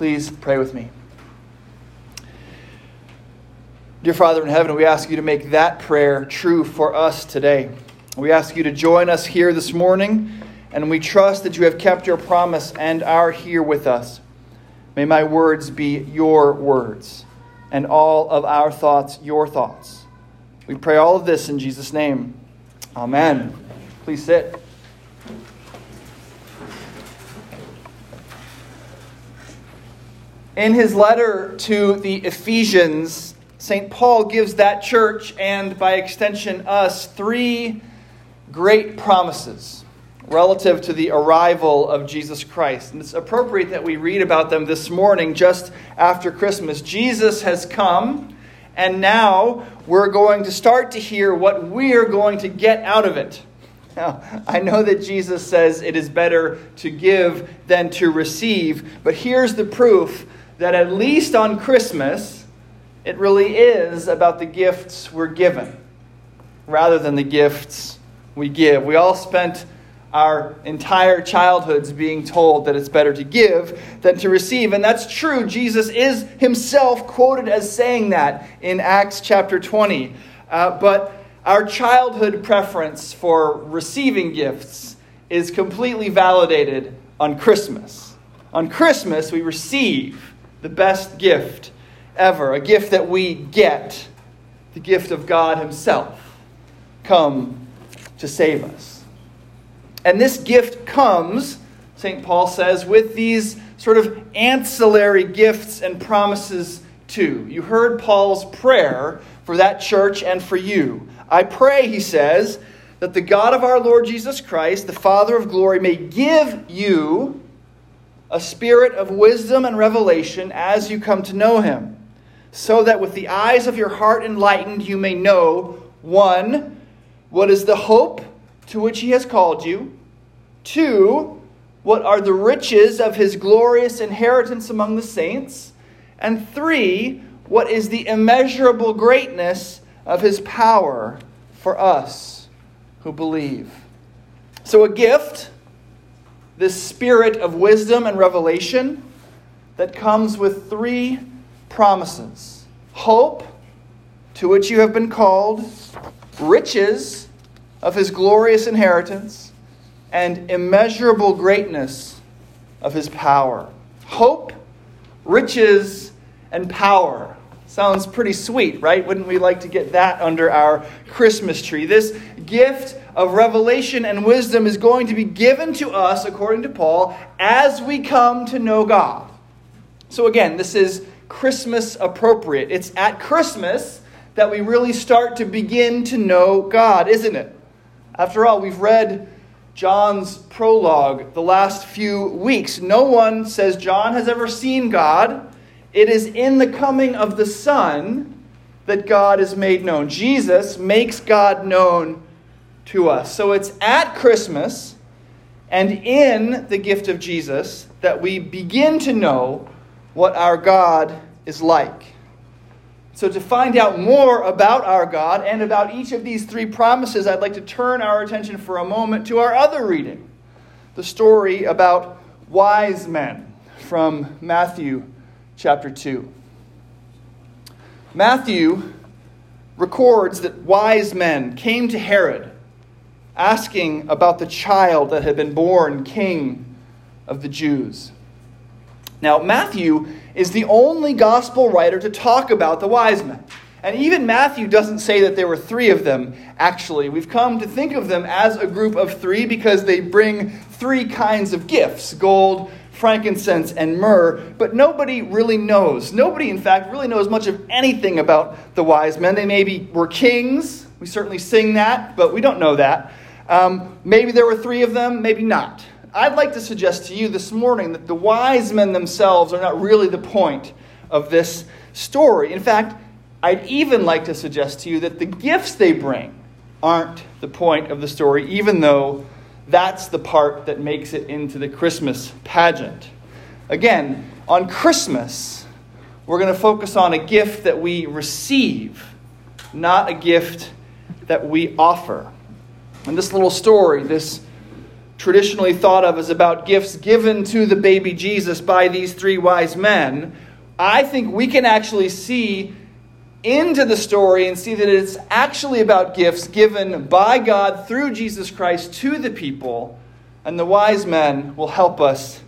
Please pray with me. Dear Father in heaven, we ask you to make that prayer true for us today. We ask you to join us here this morning, and we trust that you have kept your promise and are here with us. May my words be your words, and all of our thoughts your thoughts. We pray all of this in Jesus' name. Amen. Please sit. In his letter to the Ephesians, St. Paul gives that church, and by extension us, three great promises relative to the arrival of Jesus Christ. And it's appropriate that we read about them this morning, just after Christmas. Jesus has come, and now we're going to start to hear what we're going to get out of it. Now, I know that Jesus says it is better to give than to receive, but here's the proof that at least on Christmas, it really is about the gifts we're given rather than the gifts we give. We all spent our entire childhoods being told that it's better to give than to receive. And that's true. Jesus is himself quoted as saying that in Acts chapter 20. Uh, but our childhood preference for receiving gifts is completely validated on Christmas. On Christmas, we receive the best gift ever, a gift that we get, the gift of God Himself, come to save us. And this gift comes, St. Paul says, with these sort of ancillary gifts and promises too. You heard Paul's prayer for that church and for you. I pray, he says, that the God of our Lord Jesus Christ, the Father of glory, may give you a spirit of wisdom and revelation as you come to know him so that with the eyes of your heart enlightened you may know one, what is the hope to which he has called you, two, what are the riches of his glorious inheritance among the saints, and three, what is the immeasurable greatness of his power for us who believe. So, a gift, this spirit of wisdom and revelation that comes with three promises hope, to which you have been called, riches of his glorious inheritance, and immeasurable greatness of his power. Hope, riches, and power. Sounds pretty sweet, right? Wouldn't we like to get that under our Christmas tree? This gift of revelation and wisdom is going to be given to us, according to Paul, as we come to know God. So, again, this is Christmas appropriate. It's at Christmas that we really start to begin to know God, isn't it? After all, we've read John's prologue the last few weeks. No one says John has ever seen God. It is in the coming of the Son that God is made known. Jesus makes God known to us. So it's at Christmas and in the gift of Jesus that we begin to know what our God is like. So, to find out more about our God and about each of these three promises, I'd like to turn our attention for a moment to our other reading the story about wise men from Matthew chapter 2. Matthew records that wise men came to Herod asking about the child that had been born king of the Jews. Now, Matthew is the only gospel writer to talk about the wise men. And even Matthew doesn't say that there were three of them, actually. We've come to think of them as a group of three because they bring three kinds of gifts gold, frankincense, and myrrh. But nobody really knows. Nobody, in fact, really knows much of anything about the wise men. They maybe were kings. We certainly sing that, but we don't know that. Um, maybe there were three of them, maybe not. I'd like to suggest to you this morning that the wise men themselves are not really the point of this story. In fact, I'd even like to suggest to you that the gifts they bring aren't the point of the story, even though that's the part that makes it into the Christmas pageant. Again, on Christmas, we're going to focus on a gift that we receive, not a gift that we offer. And this little story, this traditionally thought of as about gifts given to the baby Jesus by these three wise men, I think we can actually see into the story and see that it's actually about gifts given by God through Jesus Christ to the people. And the wise men will help us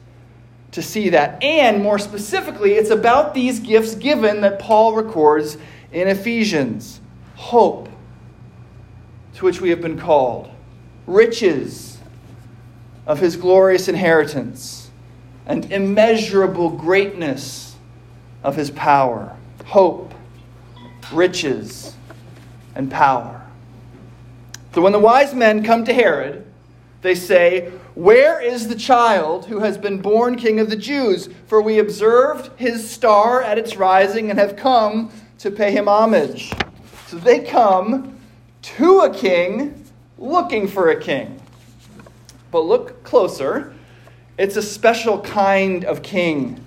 to see that. And more specifically, it's about these gifts given that Paul records in Ephesians hope, to which we have been called, riches of his glorious inheritance, and immeasurable greatness of his power. Hope riches, and power. So when the wise men come to Herod, they say, Where is the child who has been born king of the Jews? For we observed his star at its rising and have come to pay him homage. So they come to a king looking for a king. But look closer. It's a special kind of king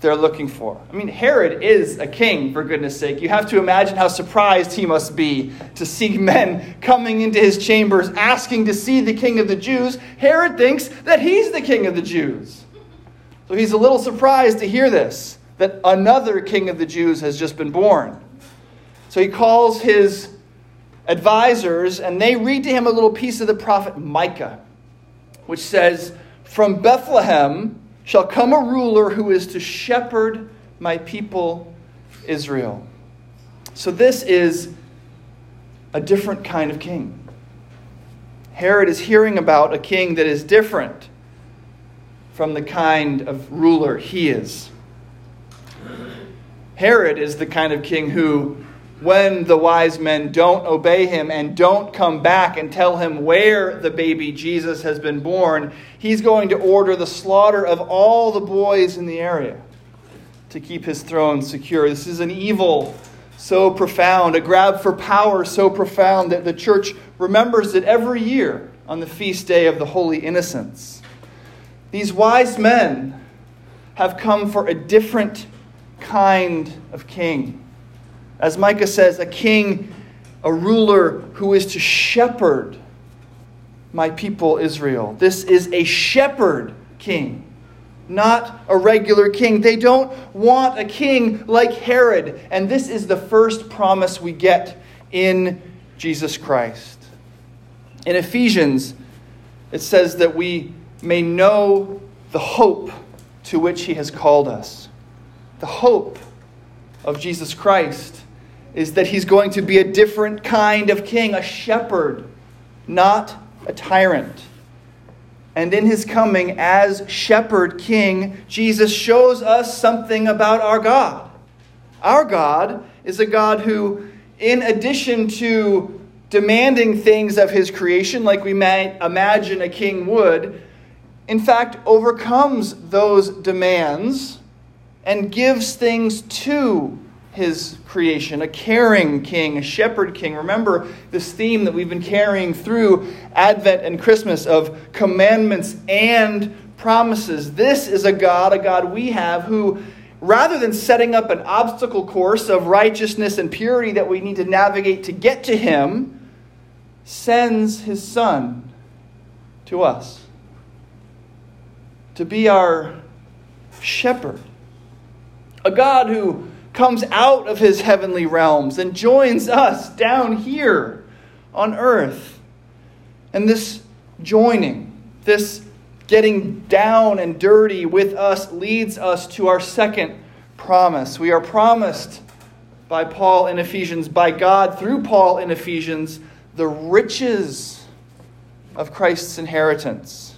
they're looking for. I mean, Herod is a king, for goodness sake. You have to imagine how surprised he must be to see men coming into his chambers asking to see the king of the Jews. Herod thinks that he's the king of the Jews. So he's a little surprised to hear this that another king of the Jews has just been born. So he calls his advisors, and they read to him a little piece of the prophet Micah, which says, From Bethlehem, shall come a ruler who is to shepherd my people Israel. So, this is a different kind of king. Herod is hearing about a king that is different from the kind of ruler he is. Herod is the kind of king who when the wise men don't obey him and don't come back and tell him where the baby Jesus has been born, he's going to order the slaughter of all the boys in the area to keep his throne secure. This is an evil so profound, a grab for power so profound that the church remembers it every year on the feast day of the Holy Innocents. These wise men have come for a different kind of king as Micah says, a king, a ruler who is to shepherd my people Israel. This is a shepherd king, not a regular king. They don't want a king like Herod. And this is the first promise we get in Jesus Christ. In Ephesians, it says that we may know the hope to which he has called us. The hope of Jesus Christ is that he's going to be a different kind of king, a shepherd, not a tyrant. And in his coming as shepherd king, Jesus shows us something about our God. Our God is a God who, in addition to demanding things of his creation, like we might imagine a king would, in fact, overcomes those demands and gives things to his creation, a caring king, a shepherd king. Remember this theme that we've been carrying through Advent and Christmas of commandments and promises. This is a God, a God we have, who, rather than setting up an obstacle course of righteousness and purity that we need to navigate to get to him, sends his Son to us to be our shepherd. A God who comes out of his heavenly realms and joins us down here on earth. And this joining, this getting down and dirty with us, leads us to our second promise. We are promised by Paul in Ephesians, by God through Paul in Ephesians, the riches of Christ's inheritance.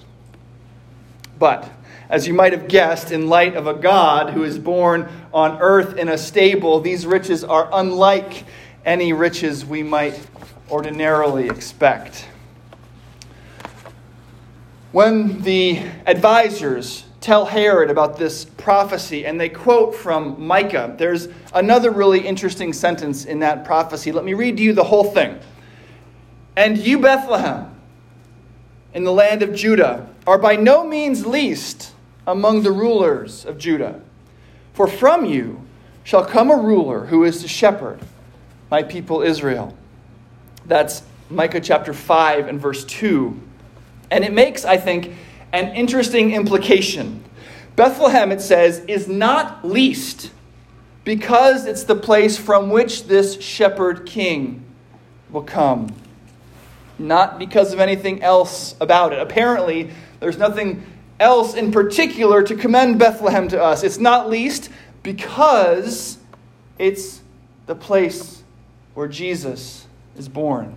But as you might have guessed, in light of a God who is born on earth in a stable, these riches are unlike any riches we might ordinarily expect. When the advisors tell Herod about this prophecy and they quote from Micah, there's another really interesting sentence in that prophecy. Let me read to you the whole thing. And you, Bethlehem, in the land of Judah, are by no means least among the rulers of Judah. For from you shall come a ruler who is to shepherd my people Israel. That's Micah chapter 5 and verse 2. And it makes, I think, an interesting implication. Bethlehem, it says, is not least because it's the place from which this shepherd king will come. Not because of anything else about it. Apparently, there's nothing else in particular to commend Bethlehem to us. It's not least because it's the place where Jesus is born.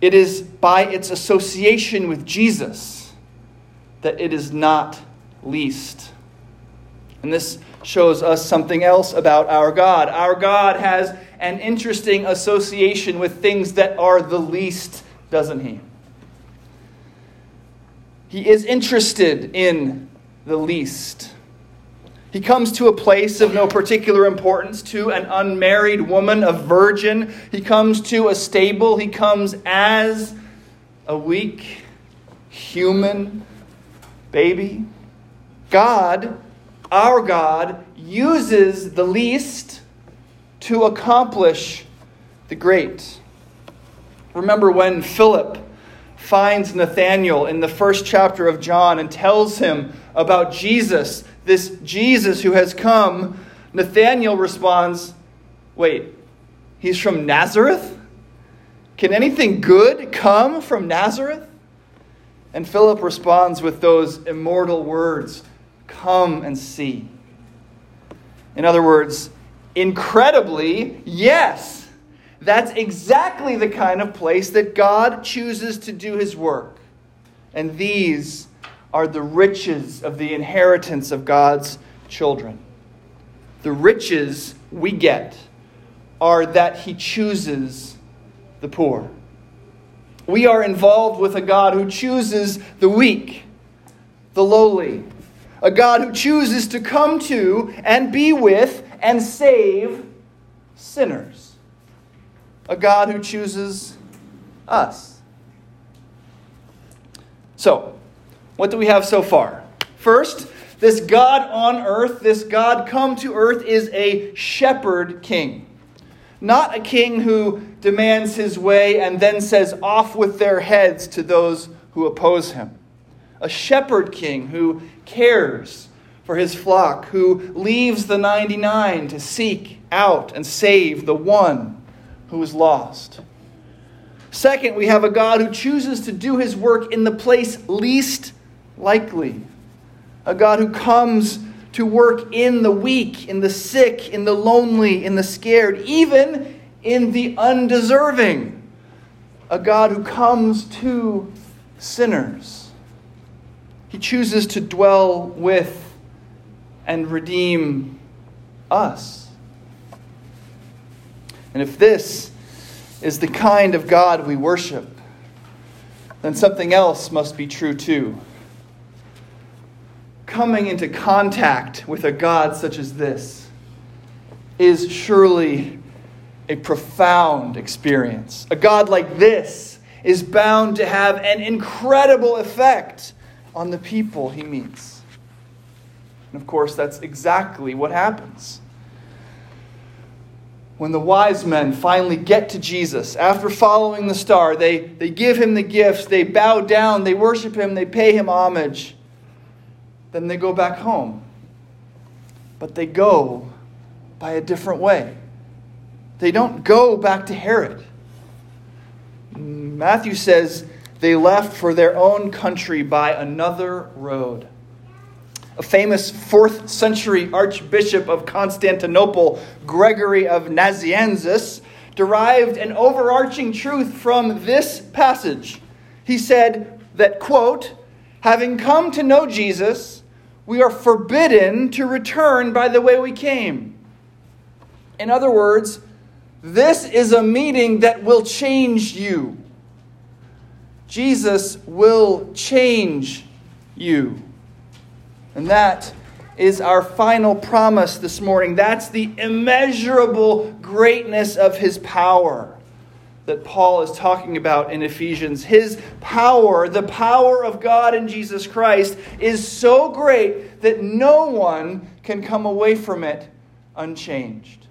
It is by its association with Jesus that it is not least. And this shows us something else about our God. Our God has an interesting association with things that are the least, doesn't he? He is interested in the least. He comes to a place of no particular importance to an unmarried woman, a virgin. He comes to a stable. He comes as a weak, human baby. God, our God, uses the least to accomplish the great. Remember when Philip finds Nathanael in the first chapter of John and tells him about Jesus, this Jesus who has come, Nathanael responds, Wait, he's from Nazareth? Can anything good come from Nazareth? And Philip responds with those immortal words Come and see. In other words, incredibly, yes. That's exactly the kind of place that God chooses to do his work. And these are the riches of the inheritance of God's children. The riches we get are that he chooses the poor. We are involved with a God who chooses the weak, the lowly, a God who chooses to come to and be with and save sinners a God who chooses us. So, what do we have so far? First, this God on earth, this God come to earth, is a shepherd king. Not a king who demands his way and then says, off with their heads to those who oppose him. A shepherd king who cares for his flock, who leaves the 99 to seek out and save the one who is lost. Second, we have a God who chooses to do his work in the place least likely. A God who comes to work in the weak, in the sick, in the lonely, in the scared, even in the undeserving. A God who comes to sinners. He chooses to dwell with and redeem us. And if this is the kind of God we worship, then something else must be true too. Coming into contact with a God such as this is surely a profound experience. A God like this is bound to have an incredible effect on the people he meets. And of course, that's exactly what happens when the wise men finally get to Jesus, after following the star, they, they give him the gifts, they bow down, they worship him, they pay him homage. Then they go back home. But they go by a different way. They don't go back to Herod. Matthew says they left for their own country by another road a famous fourth century archbishop of Constantinople, Gregory of Nazianzus, derived an overarching truth from this passage. He said that, quote, having come to know Jesus, we are forbidden to return by the way we came. In other words, this is a meeting that will change you. Jesus will change you. And that is our final promise this morning. That's the immeasurable greatness of his power that Paul is talking about in Ephesians. His power, the power of God in Jesus Christ, is so great that no one can come away from it unchanged.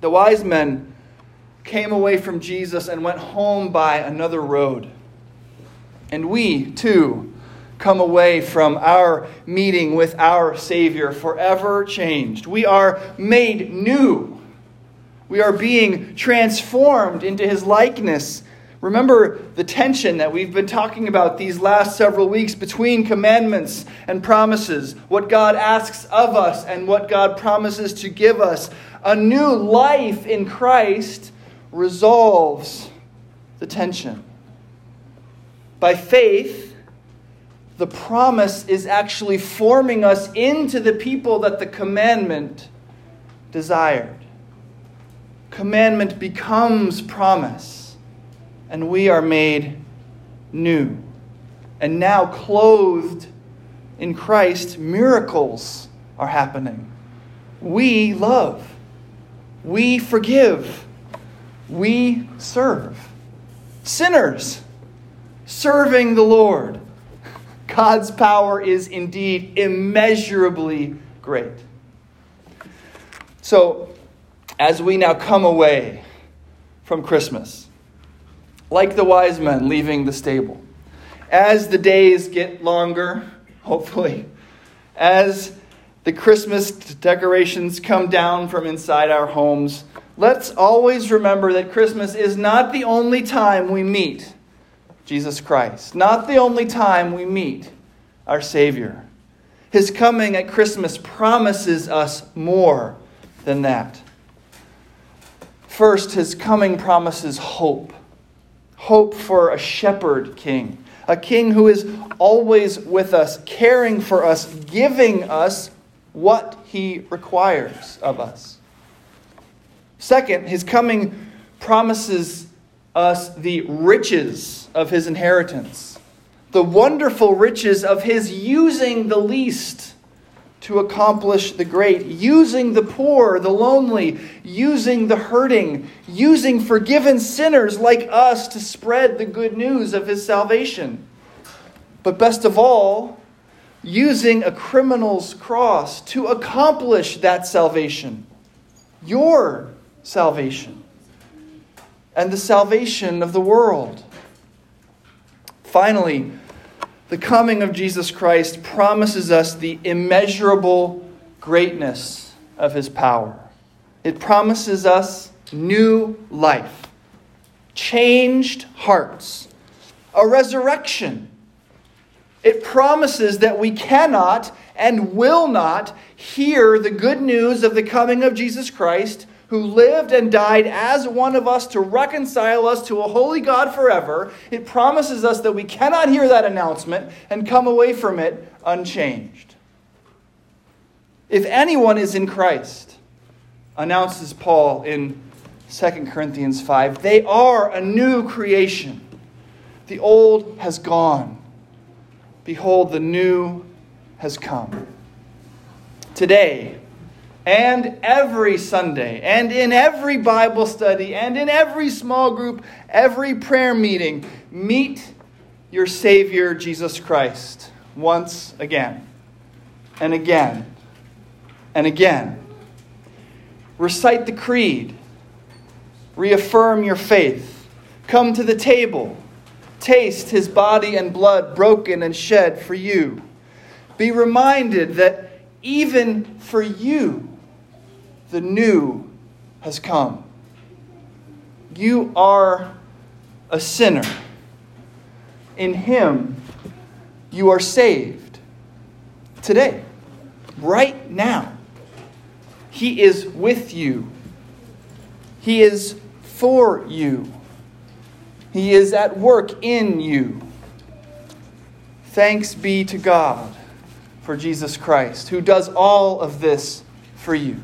The wise men came away from Jesus and went home by another road. And we, too, come away from our meeting with our Savior forever changed. We are made new. We are being transformed into His likeness. Remember the tension that we've been talking about these last several weeks between commandments and promises, what God asks of us and what God promises to give us. A new life in Christ resolves the tension. By faith, the promise is actually forming us into the people that the commandment desired. Commandment becomes promise, and we are made new. And now, clothed in Christ, miracles are happening. We love, we forgive we serve. Sinners serving the Lord. God's power is indeed immeasurably great. So, as we now come away from Christmas, like the wise men leaving the stable, as the days get longer, hopefully, as the Christmas decorations come down from inside our homes, let's always remember that Christmas is not the only time we meet Jesus Christ, not the only time we meet our Savior. His coming at Christmas promises us more than that. First, his coming promises hope hope for a shepherd king, a king who is always with us, caring for us, giving us what he requires of us. Second, his coming promises us the riches of his inheritance, the wonderful riches of his using the least to accomplish the great, using the poor, the lonely, using the hurting, using forgiven sinners like us to spread the good news of his salvation. But best of all, using a criminal's cross to accomplish that salvation. Your salvation and the salvation of the world. Finally, the coming of Jesus Christ promises us the immeasurable greatness of his power. It promises us new life, changed hearts, a resurrection. It promises that we cannot and will not hear the good news of the coming of Jesus Christ who lived and died as one of us to reconcile us to a holy God forever, it promises us that we cannot hear that announcement and come away from it unchanged. If anyone is in Christ, announces Paul in 2 Corinthians 5, they are a new creation. The old has gone. Behold, the new has come. Today, and every Sunday, and in every Bible study, and in every small group, every prayer meeting, meet your Savior, Jesus Christ, once again, and again, and again. Recite the creed, reaffirm your faith, come to the table, taste his body and blood broken and shed for you. Be reminded that even for you, the new has come. You are a sinner. In Him, you are saved. Today, right now, He is with you. He is for you. He is at work in you. Thanks be to God for Jesus Christ, who does all of this for you.